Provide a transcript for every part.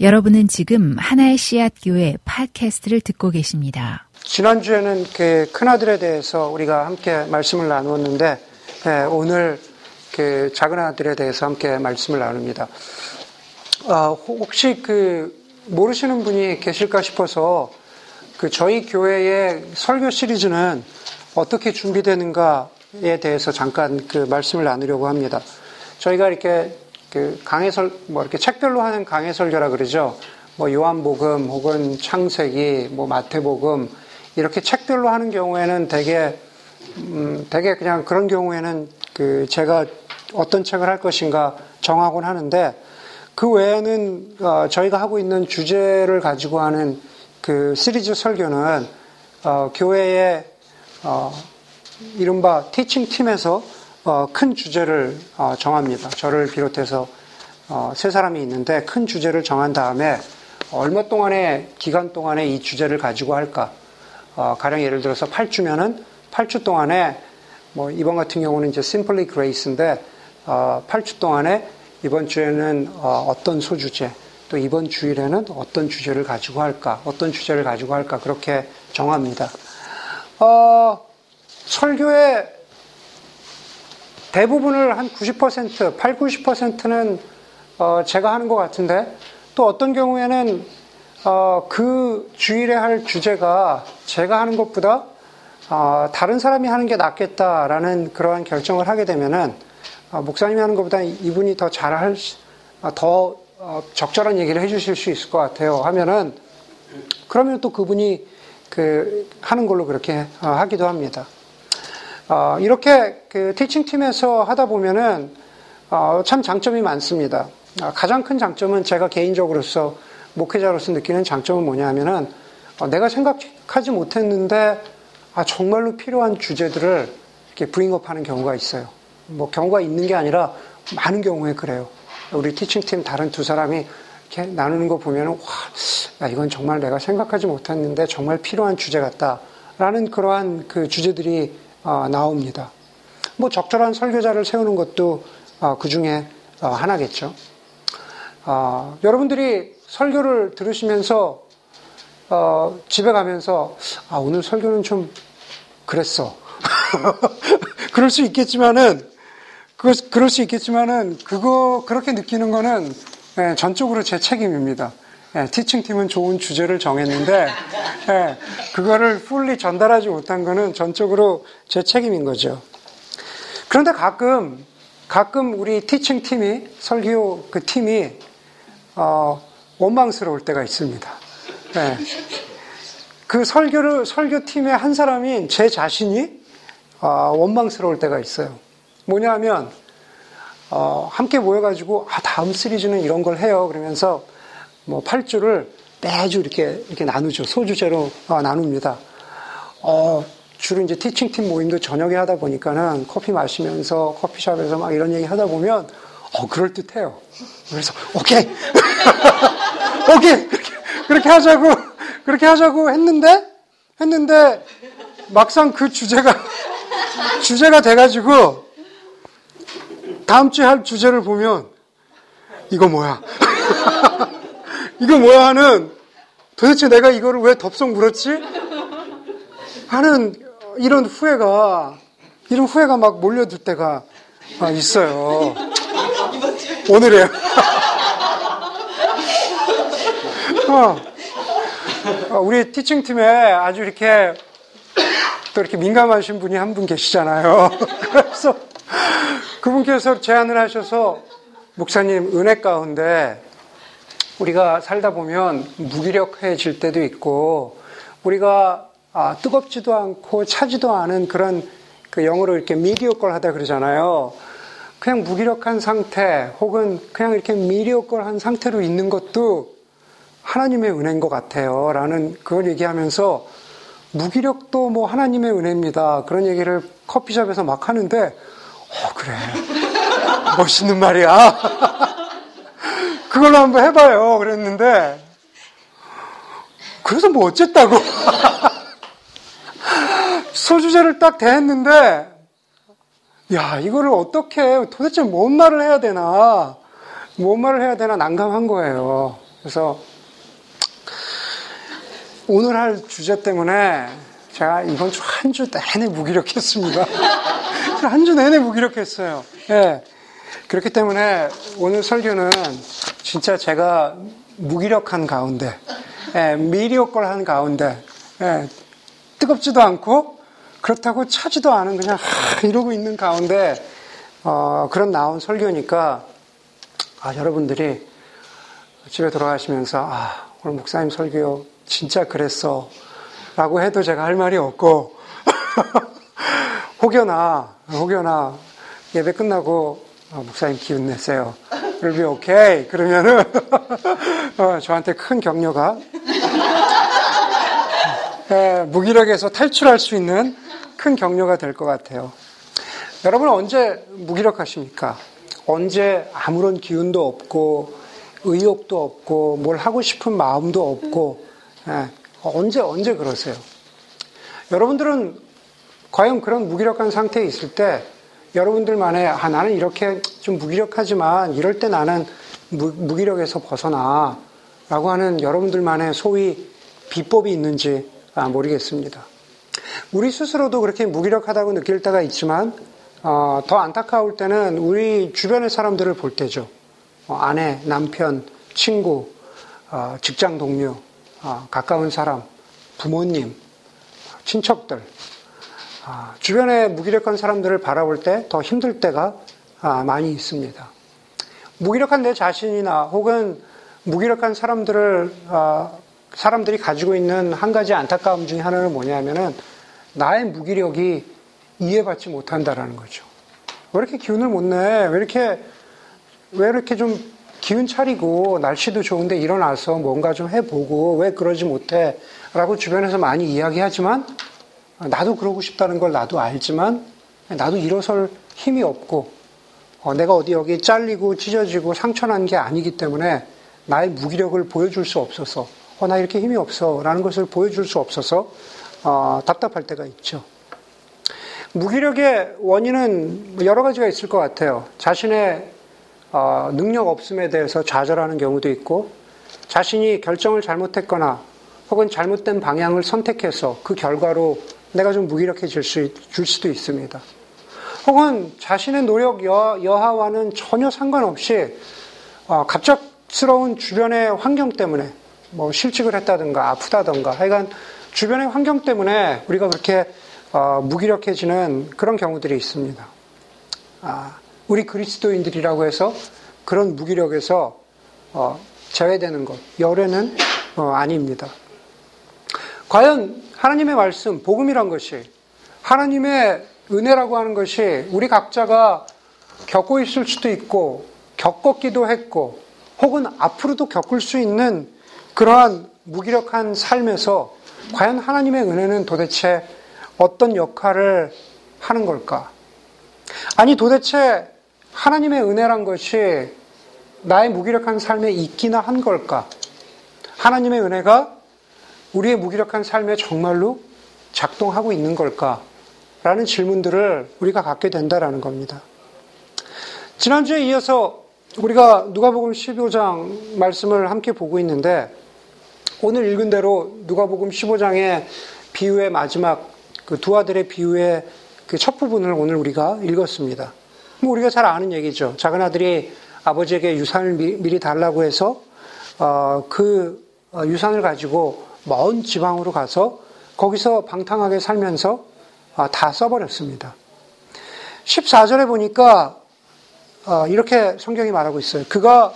여러분은 지금 하나의 씨앗 교회 팟캐스트를 듣고 계십니다. 지난주에는 그 큰아들에 대해서 우리가 함께 말씀을 나누었는데 네, 오늘 그 작은 아들에 대해서 함께 말씀을 나눕니다. 아, 혹시 그 모르시는 분이 계실까 싶어서 그 저희 교회의 설교 시리즈는 어떻게 준비되는가에 대해서 잠깐 그 말씀을 나누려고 합니다. 저희가 이렇게 그 강해 설 뭐 이렇게 책별로 하는 강해 설교라 그러죠. 뭐 요한복음 혹은 창세기, 뭐 마태복음 이렇게 책별로 하는 경우에는 되게 음, 되게 그냥 그런 경우에는 그 제가 어떤 책을 할 것인가 정하곤 하는데 그 외에는 어, 저희가 하고 있는 주제를 가지고 하는 그 시리즈 설교는 어, 교회의 어, 이른바 티칭 팀에서 어, 큰 주제를 어, 정합니다. 저를 비롯해서 어, 세 사람이 있는데 큰 주제를 정한 다음에 얼마 동안의 기간 동안에 이 주제를 가지고 할까? 가령 예를 들어서 8주면은 8주 동안에 뭐 이번 같은 경우는 이제 Simply Grace인데 8주 동안에 이번 주에는 어떤 소주제, 또 이번 주일에는 어떤 주제를 가지고 할까, 어떤 주제를 가지고 할까 그렇게 정합니다. 어, 설교의 대부분을 한 90%, 8, 90%는 어, 제가 하는 것 같은데 또 어떤 경우에는 어, 그 주일에 할 주제가 제가 하는 것보다 어, 다른 사람이 하는 게 낫겠다라는 그러한 결정을 하게 되면은 어, 목사님이 하는 것보다 이분이 더 잘할, 어, 더 어, 적절한 얘기를 해주실 수 있을 것 같아요. 하면은 그러면 또 그분이 그 하는 걸로 그렇게 하기도 합니다. 어, 이렇게 그 티칭 팀에서 하다 보면은 어, 참 장점이 많습니다. 어, 가장 큰 장점은 제가 개인적으로서 목회자로서 느끼는 장점은 뭐냐면은 어, 내가 생각하지 못했는데 아, 정말로 필요한 주제들을 이렇게 브잉업하는 경우가 있어요. 뭐 경우가 있는 게 아니라 많은 경우에 그래요. 우리 티칭 팀 다른 두 사람이 이렇게 나누는 거 보면은 와, 야, 이건 정말 내가 생각하지 못했는데 정말 필요한 주제 같다라는 그러한 그 주제들이 어, 나옵니다. 뭐 적절한 설교자를 세우는 것도 어, 그 중에 어, 하나겠죠. 여러분들이 설교를 들으시면서 집에 가면서 아, 오늘 설교는 좀 그랬어. 그럴 수 있겠지만은 그, 그럴 수 있겠지만은 그거 그렇게 느끼는 거는 예, 전적으로 제 책임입니다. 예, 티칭팀은 좋은 주제를 정했는데 예, 그거를 풀리 전달하지 못한 거는 전적으로 제 책임인 거죠. 그런데 가끔 가끔 우리 티칭팀이 설교 그 팀이 어, 원망스러울 때가 있습니다. 예, 그 설교를 설교팀의 한 사람인 제 자신이 어, 원망스러울 때가 있어요. 뭐냐하면 어, 함께 모여가지고 아 다음 시리즈는 이런 걸 해요. 그러면서 뭐 8주를 매주 이렇게 이렇게 나누죠. 소주제로 어, 나눕니다. 어, 주로 이제 티칭팀 모임도 저녁에 하다 보니까는 커피 마시면서 커피숍에서 막 이런 얘기 하다 보면 어, 그럴 듯해요. 그래서 오케이. 오케이. 그렇게, 그렇게 하자고 그렇게 하자고 했는데 했는데 막상 그 주제가 주제가 돼 가지고 다음 주에 할 주제를 보면 이거 뭐야? 이거 뭐야 하는 도대체 내가 이거를 왜 덥석 물었지? 하는 이런 후회가 이런 후회가 막 몰려들 때가 있어요. 오늘이에요. 어. 어, 우리 티칭팀에 아주 이렇게 또 이렇게 민감하신 분이 한 분 계시잖아요. 그래서 그분께서 제안을 하셔서 목사님 은혜 가운데 우리가 살다 보면 무기력해질 때도 있고 우리가 아, 뜨겁지도 않고 차지도 않은 그런 그 영어로 이렇게 미디어걸 하다 그러잖아요. 그냥 무기력한 상태 혹은 그냥 이렇게 미디어걸한 상태로 있는 것도 하나님의 은혜인 것 같아요. 라는 그걸 얘기하면서 무기력도 뭐 하나님의 은혜입니다. 그런 얘기를 커피숍에서 막 하는데, 어, 그래. 멋있는 말이야. 그걸로 한번 해봐요. 그랬는데, 그래서 뭐 어쨌다고. 소주제를 딱 대했는데, 야, 이거를 어떻게, 도대체 뭔 말을 해야 되나, 뭔 말을 해야 되나 난감한 거예요. 그래서 오늘 할 주제 때문에 제가 이번 주 한 주 내내 무기력했습니다. 한 주 내내 무기력했어요. 예. 그렇기 때문에 오늘 설교는 진짜 제가 무기력한 가운데, 예, 미리오걸 가운데, 예, 뜨겁지도 않고 그렇다고 차지도 않은 그냥 하, 이러고 있는 가운데 어, 그런 나온 설교니까 아, 여러분들이 집에 돌아가시면서 아, 오늘 목사님 설교 진짜 그랬어 라고 해도 제가 할 말이 없고 혹여나 혹여나 예배 끝나고 어, 목사님 기운 내세요. 그러면 be okay. 그러면은 어, 저한테 큰 격려가 예, 무기력에서 탈출할 수 있는 큰 격려가 될 것 같아요. 여러분 언제 무기력하십니까? 언제 아무런 기운도 없고 의욕도 없고 뭘 하고 싶은 마음도 없고 예, 언제 언제 그러세요? 여러분들은 과연 그런 무기력한 상태에 있을 때 여러분들만의 아 나는 이렇게 좀 무기력하지만 이럴 때 나는 무, 무기력에서 벗어나라고 하는 여러분들만의 소위 비법이 있는지 아, 모르겠습니다. 우리 스스로도 그렇게 무기력하다고 느낄 때가 있지만 어, 더 안타까울 때는 우리 주변의 사람들을 볼 때죠. 어, 아내, 남편, 친구, 어, 직장 동료, 어, 가까운 사람, 부모님, 친척들, 아, 주변의 무기력한 사람들을 바라볼 때 더 힘들 때가 아, 많이 있습니다. 무기력한 내 자신이나 혹은 무기력한 사람들을 아, 사람들이 가지고 있는 한 가지 안타까움 중에 하나는 뭐냐면은 나의 무기력이 이해받지 못한다라는 거죠. 왜 이렇게 기운을 못 내? 왜 이렇게 왜 이렇게 좀 기운 차리고 날씨도 좋은데 일어나서 뭔가 좀 해보고 왜 그러지 못해? 라고 주변에서 많이 이야기하지만 나도 그러고 싶다는 걸 나도 알지만 나도 일어설 힘이 없고 어, 내가 어디 여기 잘리고 찢어지고 상처난 게 아니기 때문에 나의 무기력을 보여줄 수 없어서 어, 나 이렇게 힘이 없어. 라는 것을 보여줄 수 없어서, 어, 답답할 때가 있죠. 무기력의 원인은 여러 가지가 있을 것 같아요. 자신의 어, 능력 없음에 대해서 좌절하는 경우도 있고, 자신이 결정을 잘못했거나, 혹은 잘못된 방향을 선택해서 그 결과로 내가 좀 무기력해질 수, 줄 수도 있습니다. 혹은 자신의 노력 여, 여하와는 전혀 상관없이 어, 갑작스러운 주변의 환경 때문에 뭐 실직을 했다든가 아프다든가 하여간 주변의 환경 때문에 우리가 그렇게 어, 무기력해지는 그런 경우들이 있습니다. 아, 우리 그리스도인들이라고 해서 그런 무기력에서 어, 제외되는 것, 열애는 어, 아닙니다. 과연 하나님의 말씀, 복음이란 것이 하나님의 은혜라고 하는 것이 우리 각자가 겪고 있을 수도 있고 겪었기도 했고 혹은 앞으로도 겪을 수 있는 그러한 무기력한 삶에서 과연 하나님의 은혜는 도대체 어떤 역할을 하는 걸까? 아니 도대체 하나님의 은혜란 것이 나의 무기력한 삶에 있기나 한 걸까? 하나님의 은혜가 우리의 무기력한 삶에 정말로 작동하고 있는 걸까? 라는 질문들을 우리가 갖게 된다라는 겁니다. 지난주에 이어서 우리가 누가복음 15장 말씀을 함께 보고 있는데 오늘 읽은 대로 누가복음 15장의 비유의 마지막 그 두 아들의 비유의 그 첫 부분을 오늘 우리가 읽었습니다. 뭐 우리가 잘 아는 얘기죠. 작은 아들이 아버지에게 유산을 미 리 달라고 해서 어, 그 어, 유산을 가지고 먼 지방으로 가서 거기서 방탕하게 살면서 어, 다 써버렸습니다. 14절에 보니까 어, 이렇게 성경이 말하고 있어요. 그가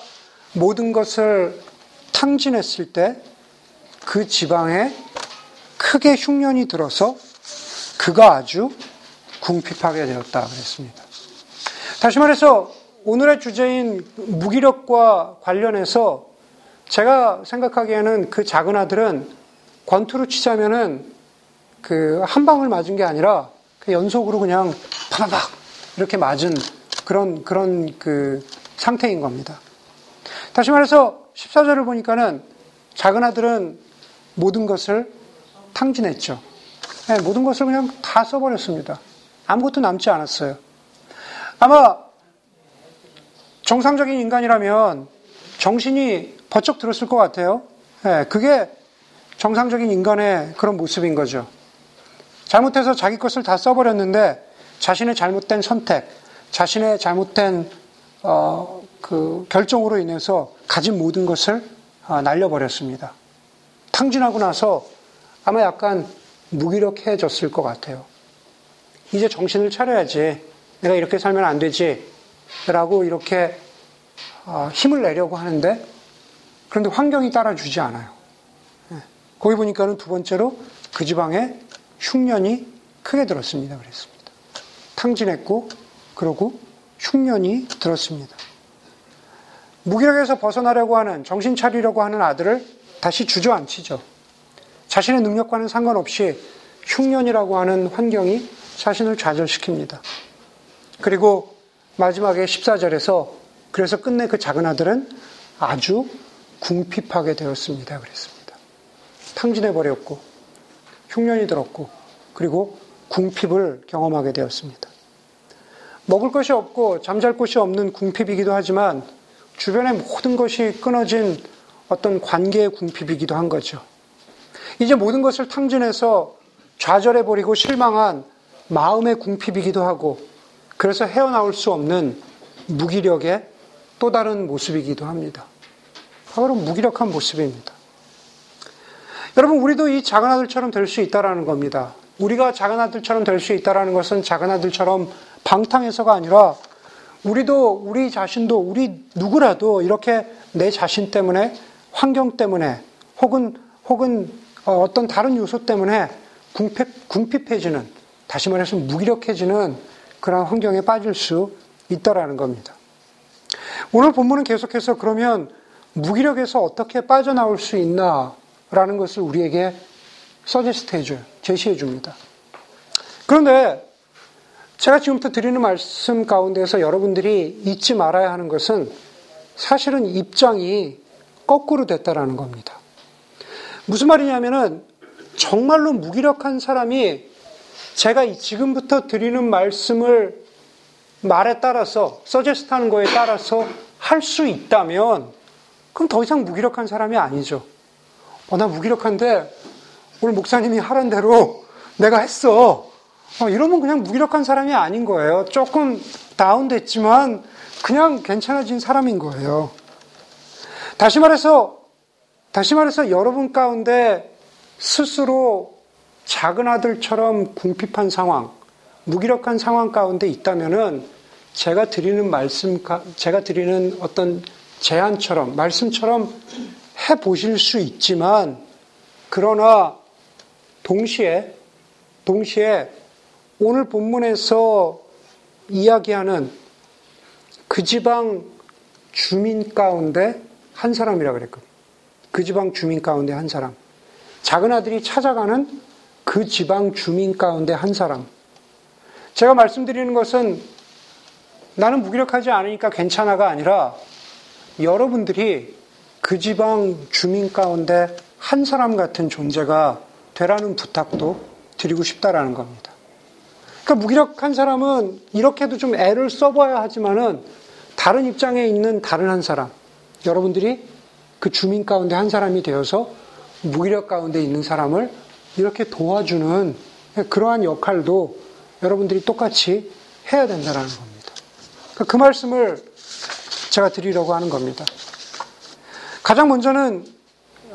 모든 것을 탕진했을 때 그 지방에 크게 흉년이 들어서 그가 아주 궁핍하게 되었다 그랬습니다. 다시 말해서 오늘의 주제인 무기력과 관련해서 제가 생각하기에는 그 작은 아들은 권투로 치자면은 그 한 방을 맞은 게 아니라 그 연속으로 그냥 파바박 이렇게 맞은 그런 그런 그 상태인 겁니다. 다시 말해서 14절을 보니까는 작은 아들은 모든 것을 탕진했죠. 네, 모든 것을 그냥 다 써버렸습니다. 아무것도 남지 않았어요. 아마 정상적인 인간이라면 정신이 버쩍 들었을 것 같아요. 예, 그게 정상적인 인간의 그런 모습인 거죠. 잘못해서 자기 것을 다 써버렸는데 자신의 잘못된 선택, 자신의 잘못된 어, 그 결정으로 인해서 가진 모든 것을 어, 날려버렸습니다. 탕진하고 나서 아마 약간 무기력해졌을 것 같아요. 이제 정신을 차려야지. 내가 이렇게 살면 안 되지. 라고 이렇게 어, 힘을 내려고 하는데 그런데 환경이 따라주지 않아요. 예. 거기 보니까는 두 번째로 그 지방에 흉년이 크게 들었습니다. 그랬습니다. 탕진했고 그러고 흉년이 들었습니다. 무기력에서 벗어나려고 하는 정신 차리려고 하는 아들을 다시 주저앉히죠. 자신의 능력과는 상관없이 흉년이라고 하는 환경이 자신을 좌절시킵니다. 그리고 마지막에 14절에서 그래서 끝내 그 작은 아들은 아주 궁핍하게 되었습니다. 그랬습니다. 탕진해버렸고, 흉년이 들었고, 그리고 궁핍을 경험하게 되었습니다. 먹을 것이 없고 잠잘 곳이 없는 궁핍이기도 하지만 주변의 모든 것이 끊어진 어떤 관계의 궁핍이기도 한 거죠. 이제 모든 것을 탕진해서 좌절해버리고 실망한 마음의 궁핍이기도 하고 그래서 헤어나올 수 없는 무기력의 또 다른 모습이기도 합니다. 바로 무기력한 모습입니다. 여러분, 우리도 이 작은 아들처럼 될 수 있다라는 겁니다. 우리가 작은 아들처럼 될 수 있다라는 것은 작은 아들처럼 방탕해서가 아니라 우리도 우리 자신도 우리 누구라도 이렇게 내 자신 때문에 환경 때문에 혹은 혹은 어, 어떤 다른 요소 때문에 궁핍, 궁핍해지는 다시 말해서 무기력해지는 그런 환경에 빠질 수 있다라는 겁니다. 오늘 본문은 계속해서 그러면 무기력에서 어떻게 빠져나올 수 있나 라는 것을 우리에게 서제스트 해줘요. 제시해 줍니다. 그런데 제가 지금부터 드리는 말씀 가운데서 여러분들이 잊지 말아야 하는 것은 사실은 입장이 거꾸로 됐다라는 겁니다. 무슨 말이냐면은 정말로 무기력한 사람이 제가 지금부터 드리는 말씀을 말에 따라서 서제스트 하는 거에 따라서 할 수 있다면 그럼 더 이상 무기력한 사람이 아니죠. 어, 나 무기력한데 오늘 목사님이 하란 대로 내가 했어. 어, 이러면 그냥 무기력한 사람이 아닌 거예요. 조금 다운됐지만 그냥 괜찮아진 사람인 거예요. 다시 말해서, 다시 말해서 여러분 가운데 스스로 작은 아들처럼 궁핍한 상황, 무기력한 상황 가운데 있다면은 제가 드리는 말씀, 제가 드리는 어떤 제안처럼, 말씀처럼 해 보실 수 있지만, 그러나 동시에, 동시에 오늘 본문에서 이야기하는 그 지방 주민 가운데 한 사람이라 그랬거든요. 그 지방 주민 가운데 한 사람. 작은 아들이 찾아가는 그 지방 주민 가운데 한 사람. 제가 말씀드리는 것은 나는 무기력하지 않으니까 괜찮아가 아니라 여러분들이 그 지방 주민 가운데 한 사람 같은 존재가 되라는 부탁도 드리고 싶다라는 겁니다. 그러니까 무기력한 사람은 이렇게도 좀 애를 써봐야 하지만은 다른 입장에 있는 다른 한 사람, 여러분들이 그 주민 가운데 한 사람이 되어서 무기력 가운데 있는 사람을 이렇게 도와주는 그러한 역할도 여러분들이 똑같이 해야 된다는 겁니다. 그러니까 그 말씀을 제가 드리려고 하는 겁니다. 가장 먼저는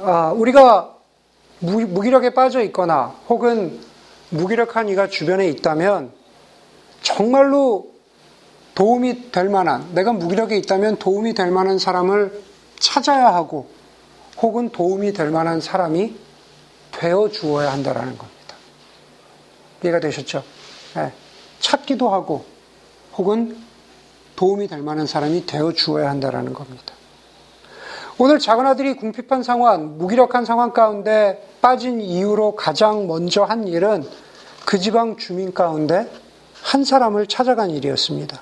아, 우리가 무기력에 빠져 있거나 혹은 무기력한 이가 주변에 있다면 정말로 도움이 될 만한, 내가 무기력에 있다면 도움이 될 만한 사람을 찾아야 하고 혹은 도움이 될 만한 사람이 되어 주어야 한다라는 겁니다. 이해가 되셨죠? 네. 찾기도 하고 혹은 도움이 될 만한 사람이 되어 주어야 한다라는 겁니다. 오늘 작은 아들이 궁핍한 상황, 무기력한 상황 가운데 빠진 이유로 가장 먼저 한 일은 그 지방 주민 가운데 한 사람을 찾아간 일이었습니다.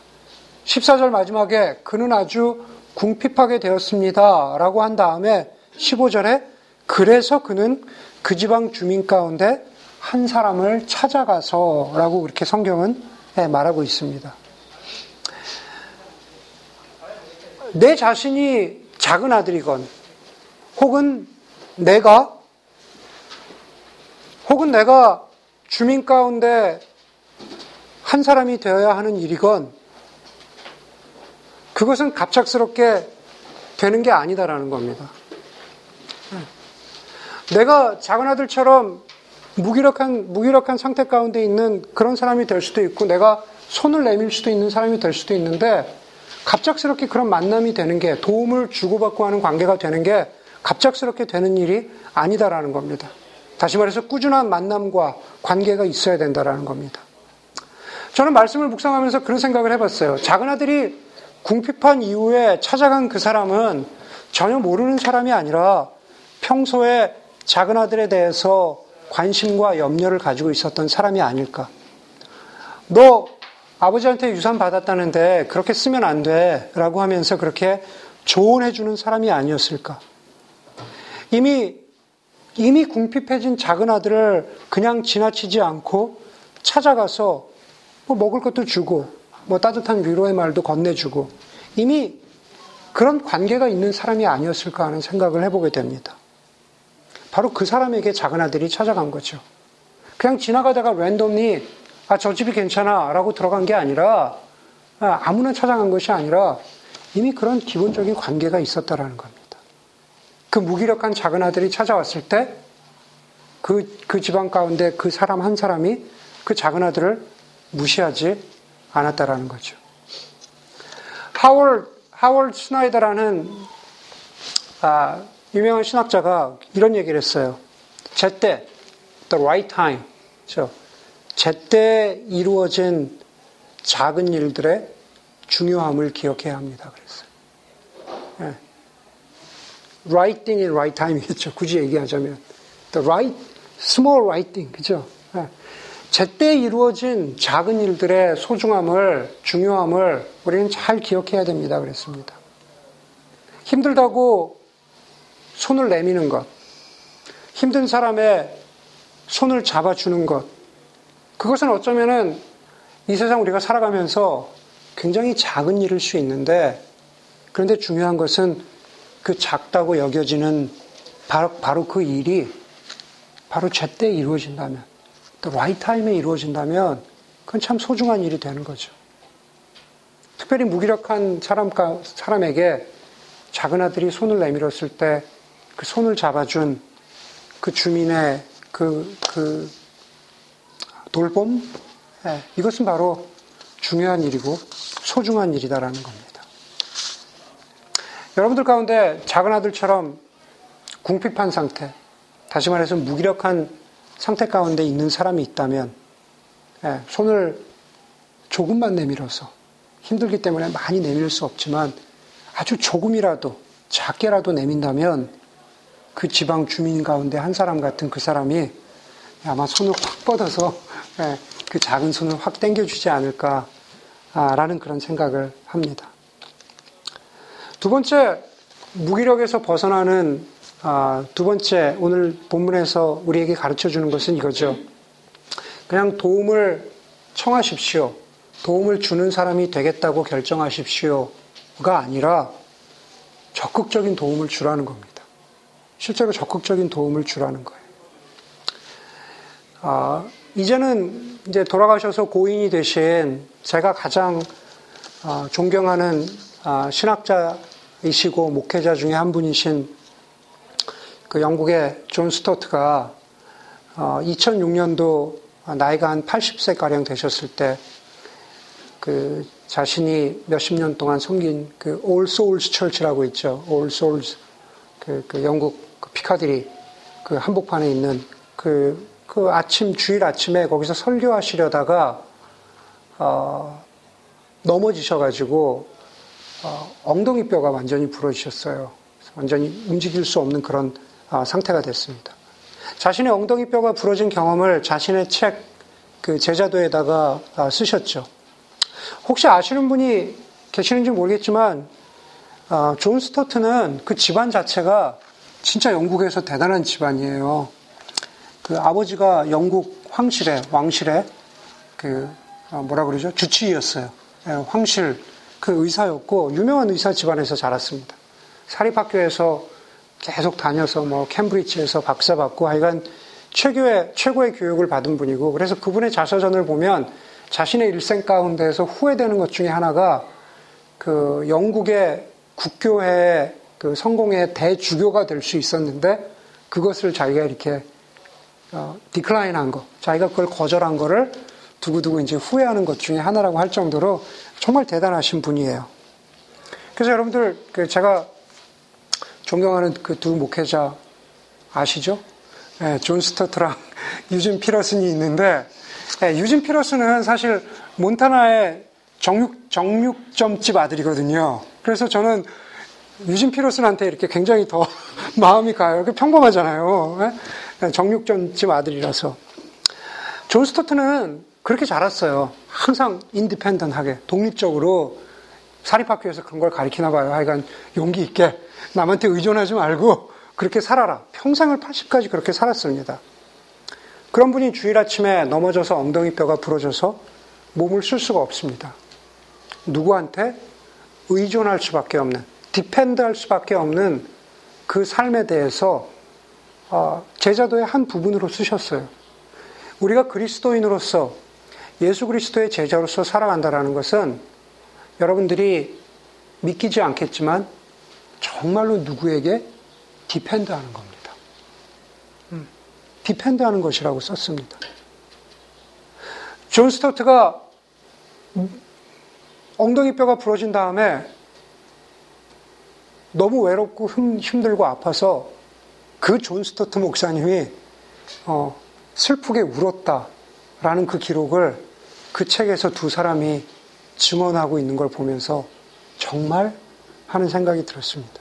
14절 마지막에 그는 아주 궁핍하게 되었습니다. 라고 한 다음에 15절에 그래서 그는 그 지방 주민 가운데 한 사람을 찾아가서 라고 그렇게 성경은 예, 말하고 있습니다. 내 자신이 작은 아들이건 혹은 내가 혹은 내가 주민 가운데 한 사람이 되어야 하는 일이건 그것은 갑작스럽게 되는 게 아니다라는 겁니다. 내가 작은 아들처럼 무기력한, 무기력한 상태 가운데 있는 그런 사람이 될 수도 있고 내가 손을 내밀 수도 있는 사람이 될 수도 있는데 갑작스럽게 그런 만남이 되는 게 도움을 주고받고 하는 관계가 되는 게 갑작스럽게 되는 일이 아니다라는 겁니다. 다시 말해서 꾸준한 만남과 관계가 있어야 된다라는 겁니다. 저는 말씀을 묵상하면서 그런 생각을 해봤어요. 작은 아들이 궁핍한 이후에 찾아간 그 사람은 전혀 모르는 사람이 아니라 평소에 작은 아들에 대해서 관심과 염려를 가지고 있었던 사람이 아닐까. 너 아버지한테 유산 받았다는데 그렇게 쓰면 안 돼. 라고 하면서 그렇게 조언해주는 사람이 아니었을까. 이미, 이미 궁핍해진 작은 아들을 그냥 지나치지 않고 찾아가서 뭐 먹을 것도 주고, 뭐 따뜻한 위로의 말도 건네주고, 이미 그런 관계가 있는 사람이 아니었을까 하는 생각을 해보게 됩니다. 바로 그 사람에게 작은 아들이 찾아간 거죠. 그냥 지나가다가 랜덤리 아, 저 집이 괜찮아. 라고 들어간 게 아니라, 아, 아무나 찾아간 것이 아니라, 이미 그런 기본적인 관계가 있었다라는 겁니다. 그 무기력한 작은 아들이 찾아왔을 때, 그, 그 집안 가운데 그 사람 한 사람이 그 작은 아들을 무시하지 않았다라는 거죠. 하월, 하월 스나이더라는, 아, 유명한 신학자가 이런 얘기를 했어요. 제때, the right time. 그렇죠? 제때 이루어진 작은 일들의 중요함을 기억해야 합니다. 그랬어요. 예. Right thing in right time이겠죠. 굳이 얘기하자면. The right, small right thing. 그죠? 예. 제때 이루어진 작은 일들의 소중함을, 중요함을 우리는 잘 기억해야 됩니다. 그랬습니다. 힘들다고 손을 내미는 것, 힘든 사람의 손을 잡아주는 것, 그것은 어쩌면은 이 세상 우리가 살아가면서 굉장히 작은 일일 수 있는데 그런데 중요한 것은 그 작다고 여겨지는 바로, 바로 그 일이 바로 제때 이루어진다면 또 라이 타임에 이루어진다면 그건 참 소중한 일이 되는 거죠. 특별히 무기력한 사람, 사람에게 작은 아들이 손을 내밀었을 때 그 손을 잡아준 그 주민의 그, 그 돌봄? 네, 이것은 바로 중요한 일이고 소중한 일이다라는 겁니다. 여러분들 가운데 작은 아들처럼 궁핍한 상태, 다시 말해서 무기력한 상태 가운데 있는 사람이 있다면 네, 손을 조금만 내밀어서 힘들기 때문에 많이 내밀 수 없지만 아주 조금이라도 작게라도 내민다면 그 지방 주민 가운데 한 사람 같은 그 사람이 아마 손을 확 뻗어서 예, 그 작은 손을 확 당겨주지 않을까라는 그런 생각을 합니다. 두 번째, 무기력에서 벗어나는 아, 두 번째 오늘 본문에서 우리에게 가르쳐 주는 것은 이거죠. 그냥 도움을 청하십시오. 도움을 주는 사람이 되겠다고 결정하십시오가 아니라 적극적인 도움을 주라는 겁니다. 실제로 적극적인 도움을 주라는 거예요. 아, 이제는 이제 돌아가셔서 고인이 되신 제가 가장 어, 존경하는 어, 신학자이시고 목회자 중에 한 분이신 그 영국의 존 스토트가 2006년도 어, 나이가 한 80세 가량 되셨을 때 그 자신이 몇십 년 동안 섬긴 그 All Souls Church라고 있죠. All Souls 그, 그 영국 그 피카디리 그 한복판에 있는 그 그 아침, 주일 아침에 거기서 설교하시려다가, 어, 넘어지셔가지고, 어, 엉덩이 뼈가 완전히 부러지셨어요. 완전히 움직일 수 없는 그런 어, 상태가 됐습니다. 자신의 엉덩이 뼈가 부러진 경험을 자신의 책, 그 제자도에다가 어, 쓰셨죠. 혹시 아시는 분이 계시는지 모르겠지만, 어, 존 스토트는 그 집안 자체가 진짜 영국에서 대단한 집안이에요. 그 아버지가 영국 황실의 왕실의 그 어, 뭐라 그러죠 주치의였어요. 예, 황실 그 의사였고 유명한 의사 집안에서 자랐습니다. 사립학교에서 계속 다녀서 뭐 캠브리지에서 박사 받고 하여간 최고의, 최고의 교육을 받은 분이고 그래서 그분의 자서전을 보면 자신의 일생 가운데에서 후회되는 것 중에 하나가 그 영국의 국교회 그 성공의 대주교가 될 수 있었는데 그것을 자기가 이렇게 어, 디클라인 한 거, 자기가 그걸 거절한 거를 두고두고 이제 후회하는 것 중에 하나라고 할 정도로 정말 대단하신 분이에요. 그래서 여러분들 그 제가 존경하는 그 두 목회자 아시죠? 네, 존 스토트랑 유진 피터슨이 있는데 네, 유진 피터슨은 사실 몬타나의 정육 정육점집 아들이거든요. 그래서 저는 유진 피터슨한테 이렇게 굉장히 더 마음이 가요. 평범하잖아요. 네? 정육점집 아들이라서. 존 스토트는 그렇게 자랐어요. 항상 independent하게, 독립적으로 사립학교에서 그런 걸 가르치나 봐요. 하여간 용기 있게 남한테 의존하지 말고 그렇게 살아라. 평생을 80까지 그렇게 살았습니다. 그런 분이 주일 아침에 넘어져서 엉덩이 뼈가 부러져서 몸을 쓸 수가 없습니다. 누구한테 의존할 수밖에 없는, depend 할 수밖에 없는 그 삶에 대해서 어, 제자도의 한 부분으로 쓰셨어요. 우리가 그리스도인으로서 예수 그리스도의 제자로서 살아간다라는 것은 여러분들이 믿기지 않겠지만 정말로 누구에게 depend 하는 겁니다. 음, depend 하는 것이라고 썼습니다. 존 스토트가 엉덩이 뼈가 부러진 다음에 너무 외롭고 힘들고 아파서 그 존 스토트 목사님이 어, 슬프게 울었다라는 그 기록을 그 책에서 두 사람이 증언하고 있는 걸 보면서 정말 하는 생각이 들었습니다.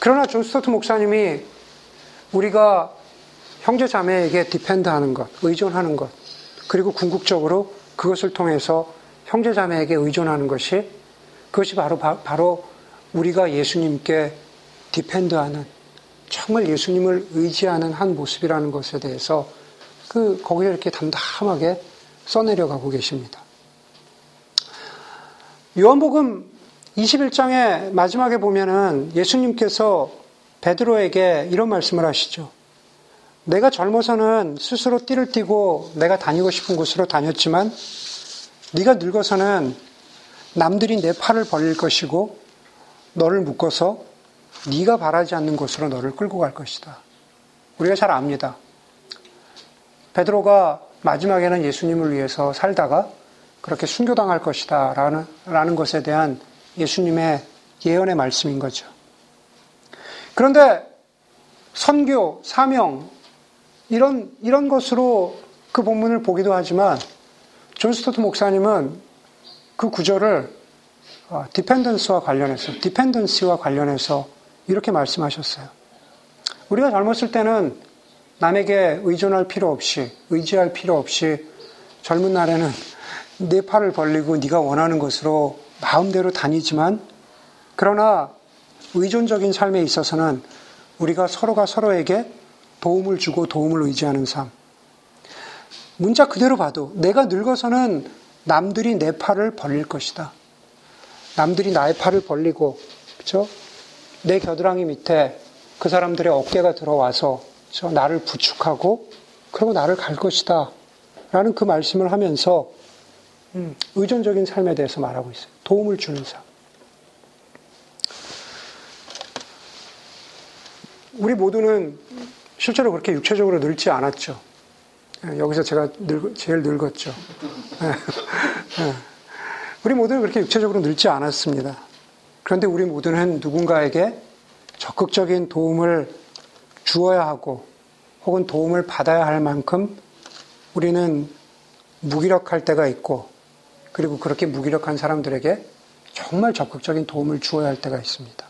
그러나 존 스토트 목사님이 우리가 형제 자매에게 depend 하는 것, 의존하는 것, 그리고 궁극적으로 그것을 통해서 형제 자매에게 의존하는 것이 그것이 바로 바로 우리가 예수님께 depend 하는 정말 예수님을 의지하는 한 모습이라는 것에 대해서 그 거기에 이렇게 담담하게 써내려가고 계십니다. 요한복음 21장의 마지막에 보면은 예수님께서 베드로에게 이런 말씀을 하시죠. 내가 젊어서는 스스로 띠를 띠고 내가 다니고 싶은 곳으로 다녔지만 네가 늙어서는 남들이 내 팔을 벌릴 것이고 너를 묶어서 네가 바라지 않는 곳으로 너를 끌고 갈 것이다. 우리가 잘 압니다. 베드로가 마지막에는 예수님을 위해서 살다가 그렇게 순교당할 것이다. 라는, 라는 것에 대한 예수님의 예언의 말씀인 거죠. 그런데 선교, 사명, 이런, 이런 것으로 그 본문을 보기도 하지만 존 스토트 목사님은 그 구절을 dependence와 어, 관련해서, dependency와 관련해서 이렇게 말씀하셨어요. 우리가 젊었을 때는 남에게 의존할 필요 없이, 의지할 필요 없이 젊은 날에는 내 팔을 벌리고 네가 원하는 것으로 마음대로 다니지만 그러나 의존적인 삶에 있어서는 우리가 서로가 서로에게 도움을 주고 도움을 의지하는 삶. 문자 그대로 봐도 내가 늙어서는 남들이 내 팔을 벌릴 것이다. 남들이 나의 팔을 벌리고 그렇죠? 내 겨드랑이 밑에 그 사람들의 어깨가 들어와서 저 나를 부축하고 그리고 나를 갈 것이다. 라는 그 말씀을 하면서 음, 의존적인 삶에 대해서 말하고 있어요. 도움을 주는 삶. 우리 모두는 실제로 그렇게 육체적으로 늙지 않았죠. 예, 여기서 제가 늙, 제일 늙었죠. 예, 예. 우리 모두는 그렇게 육체적으로 늙지 않았습니다. 그런데 우리 모두는 누군가에게 적극적인 도움을 주어야 하고 혹은 도움을 받아야 할 만큼 우리는 무기력할 때가 있고 그리고 그렇게 무기력한 사람들에게 정말 적극적인 도움을 주어야 할 때가 있습니다.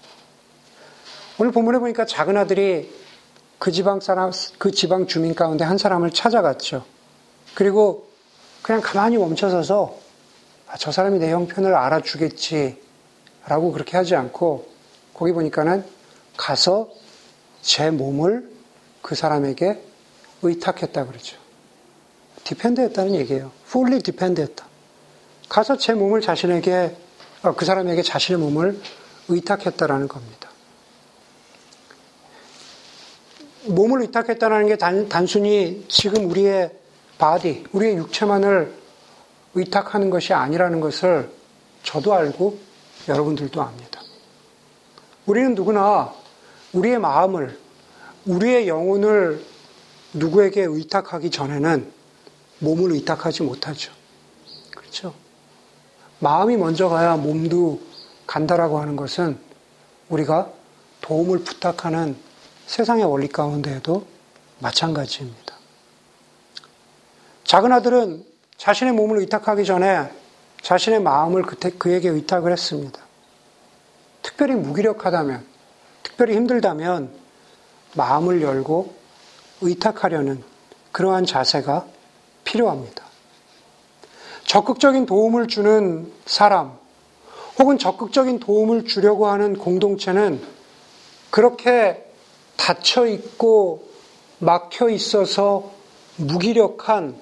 오늘 본문에 보니까 작은 아들이 그 지방 사람, 그 지방 주민 가운데 한 사람을 찾아갔죠. 그리고 그냥 가만히 멈춰서서 아, 저 사람이 내 형편을 알아주겠지 라고 그렇게 하지 않고 거기 보니까는 가서 제 몸을 그 사람에게 의탁했다 그러죠. depend 했다는 얘기예요. fully depend 했다. 가서 제 몸을 자신에게, 어, 그 사람에게 자신의 몸을 의탁했다라는 겁니다. 몸을 의탁했다는 게 단, 단순히 지금 우리의 body, 우리의 육체만을 의탁하는 것이 아니라는 것을 저도 알고 여러분들도 압니다. 우리는 누구나 우리의 마음을, 우리의 영혼을 누구에게 의탁하기 전에는 몸을 의탁하지 못하죠. 그렇죠? 마음이 먼저 가야 몸도 간다라고 하는 것은 우리가 도움을 부탁하는 세상의 원리 가운데에도 마찬가지입니다. 작은 아들은 자신의 몸을 의탁하기 전에 자신의 마음을 그에게 의탁을 했습니다. 특별히 무기력하다면, 특별히 힘들다면 마음을 열고 의탁하려는 그러한 자세가 필요합니다. 적극적인 도움을 주는 사람, 혹은 적극적인 도움을 주려고 하는 공동체는 그렇게 닫혀 있고 막혀 있어서 무기력한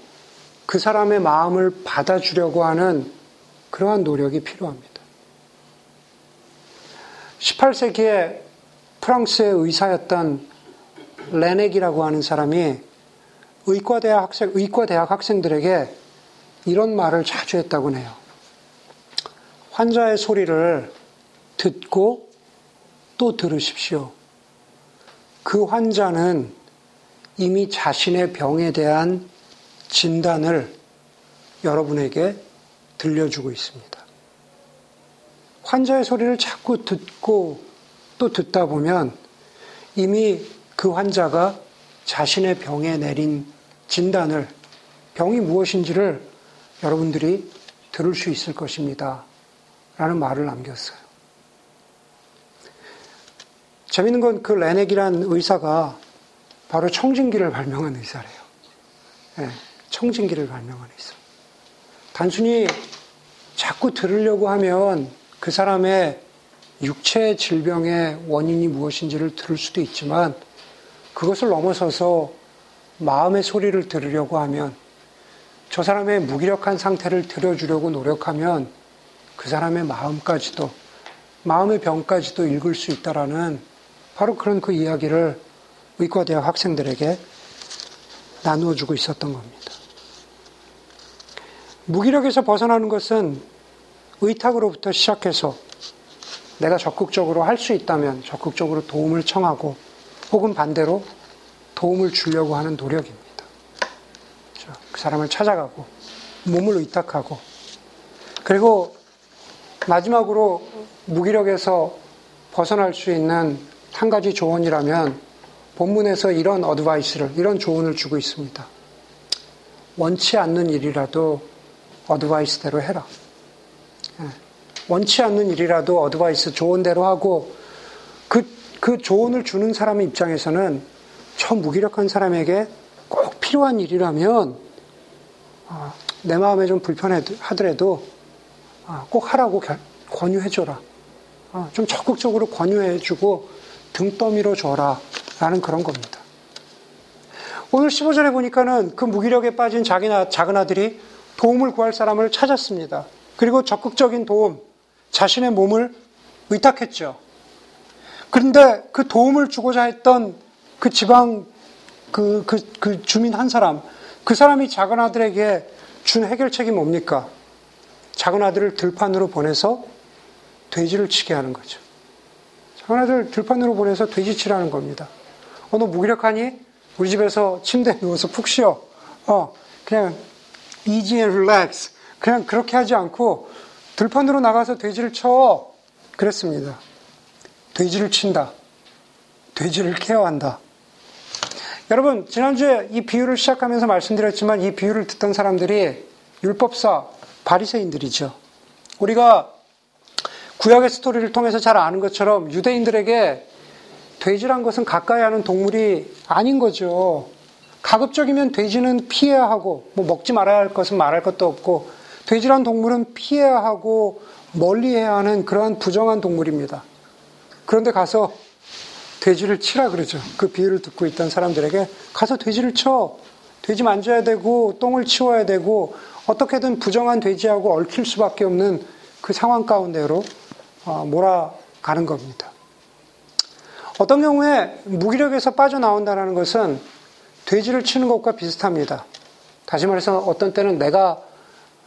그 사람의 마음을 받아주려고 하는 그러한 노력이 필요합니다. 18세기에 프랑스의 의사였던 레넥이라고 하는 사람이 의과대학 학생, 의과대학 학생들에게 이런 말을 자주 했다고 해요. 환자의 소리를 듣고 또 들으십시오. 그 환자는 이미 자신의 병에 대한 진단을 여러분에게 들려주고 있습니다. 환자의 소리를 자꾸 듣고 또 듣다 보면 이미 그 환자가 자신의 병에 내린 진단을 병이 무엇인지를 여러분들이 들을 수 있을 것입니다. 라는 말을 남겼어요. 재밌는 건 그 레넥이란 의사가 바로 청진기를 발명한 의사래요. 네, 청진기를 발명한 의사. 단순히 자꾸 들으려고 하면 그 사람의 육체 질병의 원인이 무엇인지를 들을 수도 있지만 그것을 넘어서서 마음의 소리를 들으려고 하면 저 사람의 무기력한 상태를 들어주려고 노력하면 그 사람의 마음까지도 마음의 병까지도 읽을 수 있다라는 바로 그런 그 이야기를 의과대학 학생들에게 나누어 주고 있었던 겁니다. 무기력에서 벗어나는 것은 의탁으로부터 시작해서 내가 적극적으로 할 수 있다면 적극적으로 도움을 청하고 혹은 반대로 도움을 주려고 하는 노력입니다. 그 사람을 찾아가고 몸을 의탁하고 그리고 마지막으로 무기력에서 벗어날 수 있는 한 가지 조언이라면 본문에서 이런 어드바이스를, 이런 조언을 주고 있습니다. 원치 않는 일이라도 어드바이스대로 해라. 예. 원치 않는 일이라도 어드바이스 조언대로 하고 그, 그 조언을 주는 사람의 입장에서는 저 무기력한 사람에게 꼭 필요한 일이라면 어, 내 마음에 좀 불편하더라도 어, 꼭 하라고 권유해줘라. 어, 좀 적극적으로 권유해주고 등 떠밀어 줘라. 라는 그런 겁니다. 오늘 15절에 보니까는 그 무기력에 빠진 자기 나, 작은 아들이 도움을 구할 사람을 찾았습니다. 그리고 적극적인 도움, 자신의 몸을 의탁했죠. 그런데 그 도움을 주고자 했던 그 지방, 그, 그, 그 주민 한 사람, 그 사람이 작은 아들에게 준 해결책이 뭡니까? 작은 아들을 들판으로 보내서 돼지를 치게 하는 거죠. 하나들 들판으로 보내서 돼지 치라는 겁니다. 어, 너 무기력하니? 우리 집에서 침대에 누워서 푹 쉬어. 어, 그냥 easy and relax. 그냥 그렇게 하지 않고 들판으로 나가서 돼지를 쳐. 그랬습니다. 돼지를 친다. 돼지를 케어한다. 여러분, 지난주에 이 비유를 시작하면서 말씀드렸지만 이 비유를 듣던 사람들이 율법사, 바리새인들이죠. 우리가 구약의 스토리를 통해서 잘 아는 것처럼 유대인들에게 돼지란 것은 가까이 하는 동물이 아닌 거죠. 가급적이면 돼지는 피해야 하고, 뭐 먹지 말아야 할 것은 말할 것도 없고, 돼지란 동물은 피해야 하고, 멀리 해야 하는 그러한 부정한 동물입니다. 그런데 가서 돼지를 치라 그러죠. 그 비유를 듣고 있던 사람들에게 가서 돼지를 쳐. 돼지 만져야 되고, 똥을 치워야 되고, 어떻게든 부정한 돼지하고 얽힐 수밖에 없는 그 상황 가운데로 어, 몰아가는 겁니다. 어떤 경우에 무기력에서 빠져나온다는 것은 돼지를 치는 것과 비슷합니다. 다시 말해서 어떤 때는 내가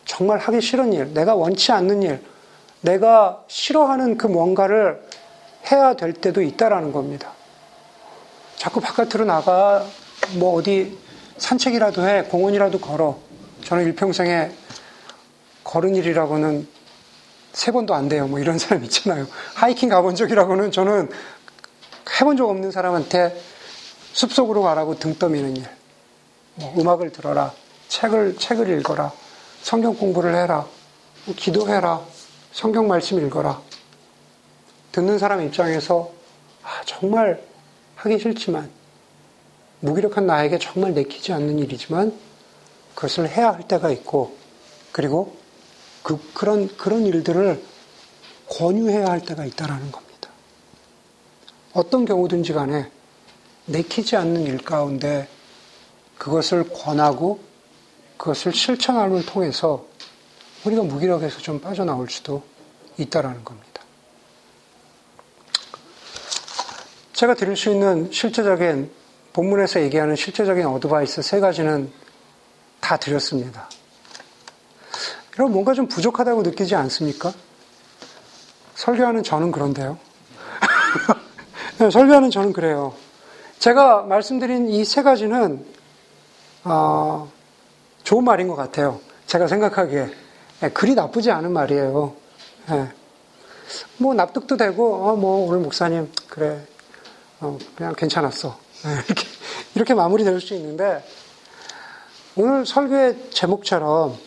정말 하기 싫은 일, 내가 원치 않는 일, 내가 싫어하는 그 뭔가를 해야 될 때도 있다라는 겁니다. 자꾸 바깥으로 나가, 뭐 어디 산책이라도 해, 공원이라도 걸어. 저는 일평생에 걸은 일이라고는 세 번도 안 돼요. 뭐 이런 사람 있잖아요. 하이킹 가본 적이라고는 저는 해본 적 없는 사람한테 숲속으로 가라고 등 떠미는 일. 뭐 음악을 들어라. 책을, 책을 읽어라. 성경 공부를 해라. 뭐 기도해라. 성경 말씀 읽어라. 듣는 사람 입장에서 아, 정말 하기 싫지만 무기력한 나에게 정말 내키지 않는 일이지만 그것을 해야 할 때가 있고 그리고 그, 그런, 그런 일들을 권유해야 할 때가 있다라는 겁니다. 어떤 경우든지 간에 내키지 않는 일 가운데 그것을 권하고 그것을 실천함을 통해서 우리가 무기력에서 좀 빠져나올 수도 있다라는 겁니다. 제가 드릴 수 있는 실제적인 본문에서 얘기하는 실제적인 어드바이스 세 가지는 다 드렸습니다. 여러분 뭔가 좀 부족하다고 느끼지 않습니까? 설교하는 저는 그런데요. 네, 설교하는 저는 그래요. 제가 말씀드린 이 세 가지는 어, 좋은 말인 것 같아요. 제가 생각하기에 네, 그리 나쁘지 않은 말이에요. 네. 뭐 납득도 되고 어, 뭐 오늘 목사님 그래 어, 그냥 괜찮았어. 네, 이렇게 이렇게 마무리될 수 있는데 오늘 설교의 제목처럼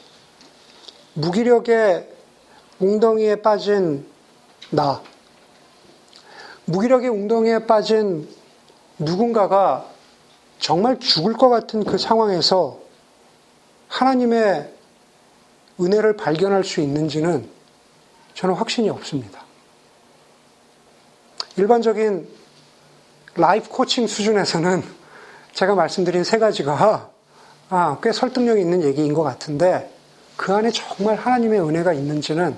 무기력의 웅덩이에 빠진 나, 무기력의 웅덩이에 빠진 누군가가 정말 죽을 것 같은 그 상황에서 하나님의 은혜를 발견할 수 있는지는 저는 확신이 없습니다. 일반적인 라이프 코칭 수준에서는 제가 말씀드린 세 가지가 아, 꽤 설득력 있는 얘기인 것 같은데 그 안에 정말 하나님의 은혜가 있는지는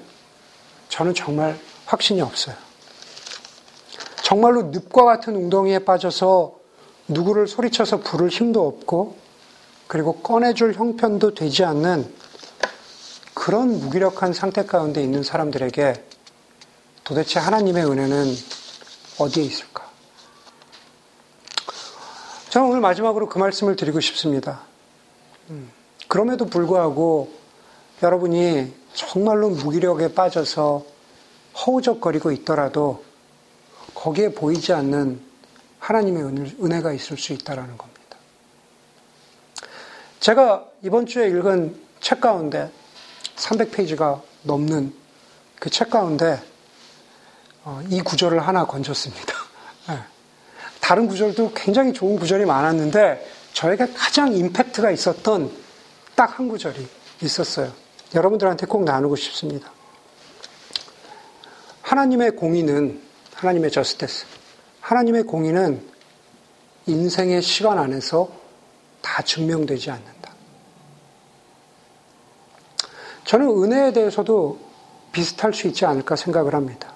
저는 정말 확신이 없어요. 정말로 늪과 같은 웅덩이에 빠져서 누구를 소리쳐서 부를 힘도 없고 그리고 꺼내줄 형편도 되지 않는 그런 무기력한 상태 가운데 있는 사람들에게 도대체 하나님의 은혜는 어디에 있을까? 저는 오늘 마지막으로 그 말씀을 드리고 싶습니다. 음, 그럼에도 불구하고 여러분이 정말로 무기력에 빠져서 허우적거리고 있더라도 거기에 보이지 않는 하나님의 은혜가 있을 수 있다라는 겁니다. 제가 이번 주에 읽은 책 가운데 300페이지가 넘는 그 책 가운데 어, 이 구절을 하나 건졌습니다. 네. 다른 구절도 굉장히 좋은 구절이 많았는데 저에게 가장 임팩트가 있었던 딱 한 구절이 있었어요. 여러분들한테 꼭 나누고 싶습니다. 하나님의 공의는 하나님의 저스테스. 하나님의 공의는 인생의 시간 안에서 다 증명되지 않는다. 저는 은혜에 대해서도 비슷할 수 있지 않을까 생각을 합니다.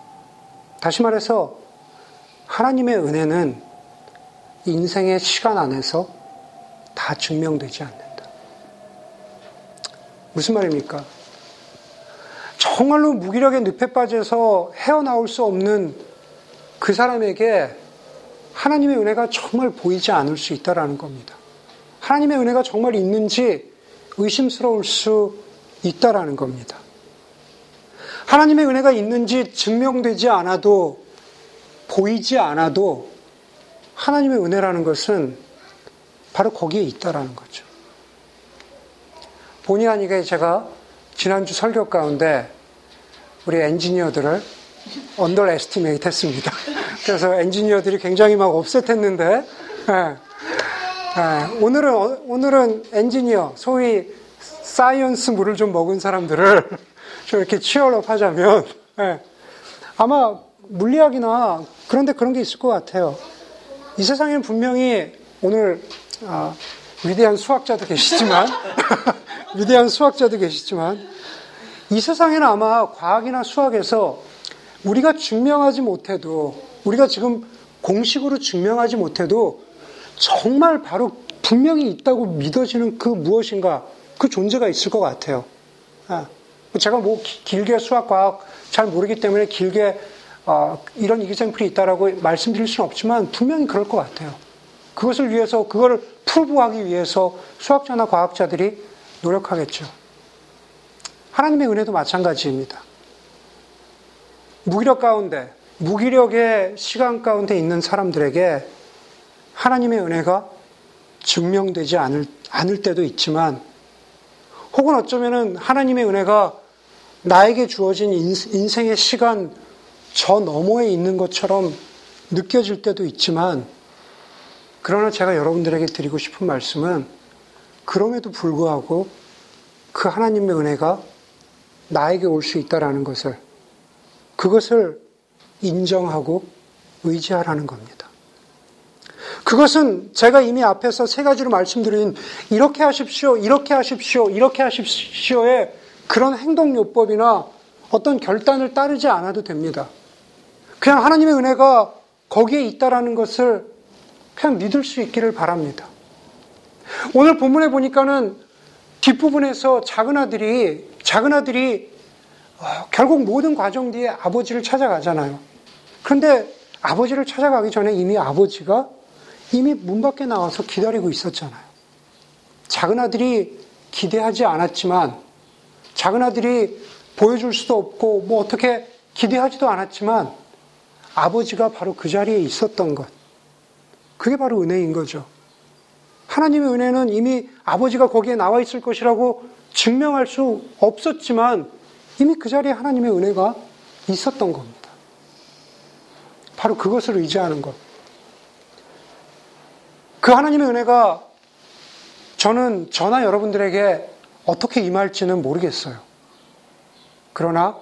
다시 말해서 하나님의 은혜는 인생의 시간 안에서 다 증명되지 않는다. 무슨 말입니까? 정말로 무기력의 늪에 빠져서 헤어나올 수 없는 그 사람에게 하나님의 은혜가 정말 보이지 않을 수 있다라는 겁니다. 하나님의 은혜가 정말 있는지 의심스러울 수 있다라는 겁니다. 하나님의 은혜가 있는지 증명되지 않아도 보이지 않아도 하나님의 은혜라는 것은 바로 거기에 있다라는 거죠. 본의 아니게 제가 지난주 설교 가운데 우리 엔지니어들을 underestimate 했습니다. 그래서 엔지니어들이 굉장히 막 upset했는데, 네. 네. 오늘은, 오늘은 엔지니어, 소위 science 물을 좀 먹은 사람들을 좀 이렇게 치열업 하자면, 네. 아마 물리학이나 그런데 그런 게 있을 것 같아요. 이 세상에는 분명히 오늘 아, 위대한 수학자도 계시지만, 위대한 수학자도 계시지만, 이 세상에는 아마 과학이나 수학에서 우리가 증명하지 못해도, 우리가 지금 공식으로 증명하지 못해도 정말 바로 분명히 있다고 믿어지는 그 무엇인가 그 존재가 있을 것 같아요. 아, 제가 뭐 길게 수학, 과학 잘 모르기 때문에 길게 어, 이런 이기생풀이 있다라고 말씀드릴 수는 없지만 분명히 그럴 것 같아요. 그것을 위해서 그거를 프로브하기 위해서 수학자나 과학자들이 노력하겠죠. 하나님의 은혜도 마찬가지입니다. 무기력 가운데, 무기력의 시간 가운데 있는 사람들에게 하나님의 은혜가 증명되지 않을, 않을 때도 있지만, 혹은 어쩌면은 하나님의 은혜가 나에게 주어진 인생의 시간 저 너머에 있는 것처럼 느껴질 때도 있지만, 그러나 제가 여러분들에게 드리고 싶은 말씀은, 그럼에도 불구하고 그 하나님의 은혜가 나에게 올 수 있다라는 것을 그것을 인정하고 의지하라는 겁니다. 그것은 제가 이미 앞에서 세 가지로 말씀드린 이렇게 하십시오, 이렇게 하십시오, 이렇게 하십시오의 그런 행동요법이나 어떤 결단을 따르지 않아도 됩니다. 그냥 하나님의 은혜가 거기에 있다라는 것을 그냥 믿을 수 있기를 바랍니다. 오늘 본문에 보니까는 뒷부분에서 작은 아들이 작은 아들이 어, 결국 모든 과정 뒤에 아버지를 찾아가잖아요. 그런데 아버지를 찾아가기 전에 이미 아버지가 이미 문 밖에 나와서 기다리고 있었잖아요. 작은 아들이 기대하지 않았지만 작은 아들이 보여줄 수도 없고 뭐 어떻게 기대하지도 않았지만 아버지가 바로 그 자리에 있었던 것. 그게 바로 은혜인 거죠. 하나님의 은혜는 이미 아버지가 거기에 나와 있을 것이라고 증명할 수 없었지만 이미 그 자리에 하나님의 은혜가 있었던 겁니다. 바로 그것을 의지하는 것. 그 하나님의 은혜가 저는 저나 여러분들에게 어떻게 임할지는 모르겠어요. 그러나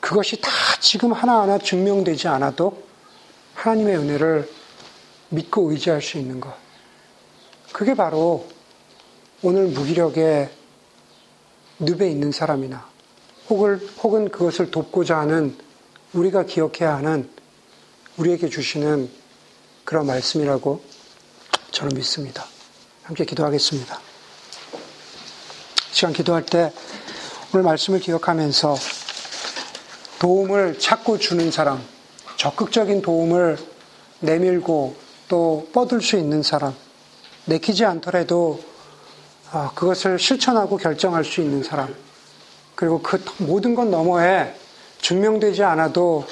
그것이 다 지금 하나하나 증명되지 않아도 하나님의 은혜를 믿고 의지할 수 있는 것. 그게 바로 오늘 무기력의 늪에 있는 사람이나 혹은, 혹은 그것을 돕고자 하는 우리가 기억해야 하는 우리에게 주시는 그런 말씀이라고 저는 믿습니다. 함께 기도하겠습니다. 시간 기도할 때 오늘 말씀을 기억하면서 도움을 찾고 주는 사람, 적극적인 도움을 내밀고 또 뻗을 수 있는 사람, 내키지 않더라도 아, 그것을 실천하고 결정할 수 있는 사람, 그리고 그 모든 것 너머에 증명되지 않아도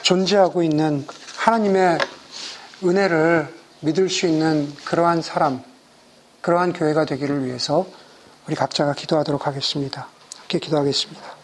존재하고 있는 하나님의 은혜를 믿을 수 있는 그러한 사람, 그러한 교회가 되기를 위해서 우리 각자가 기도하도록 하겠습니다. 함께 기도하겠습니다.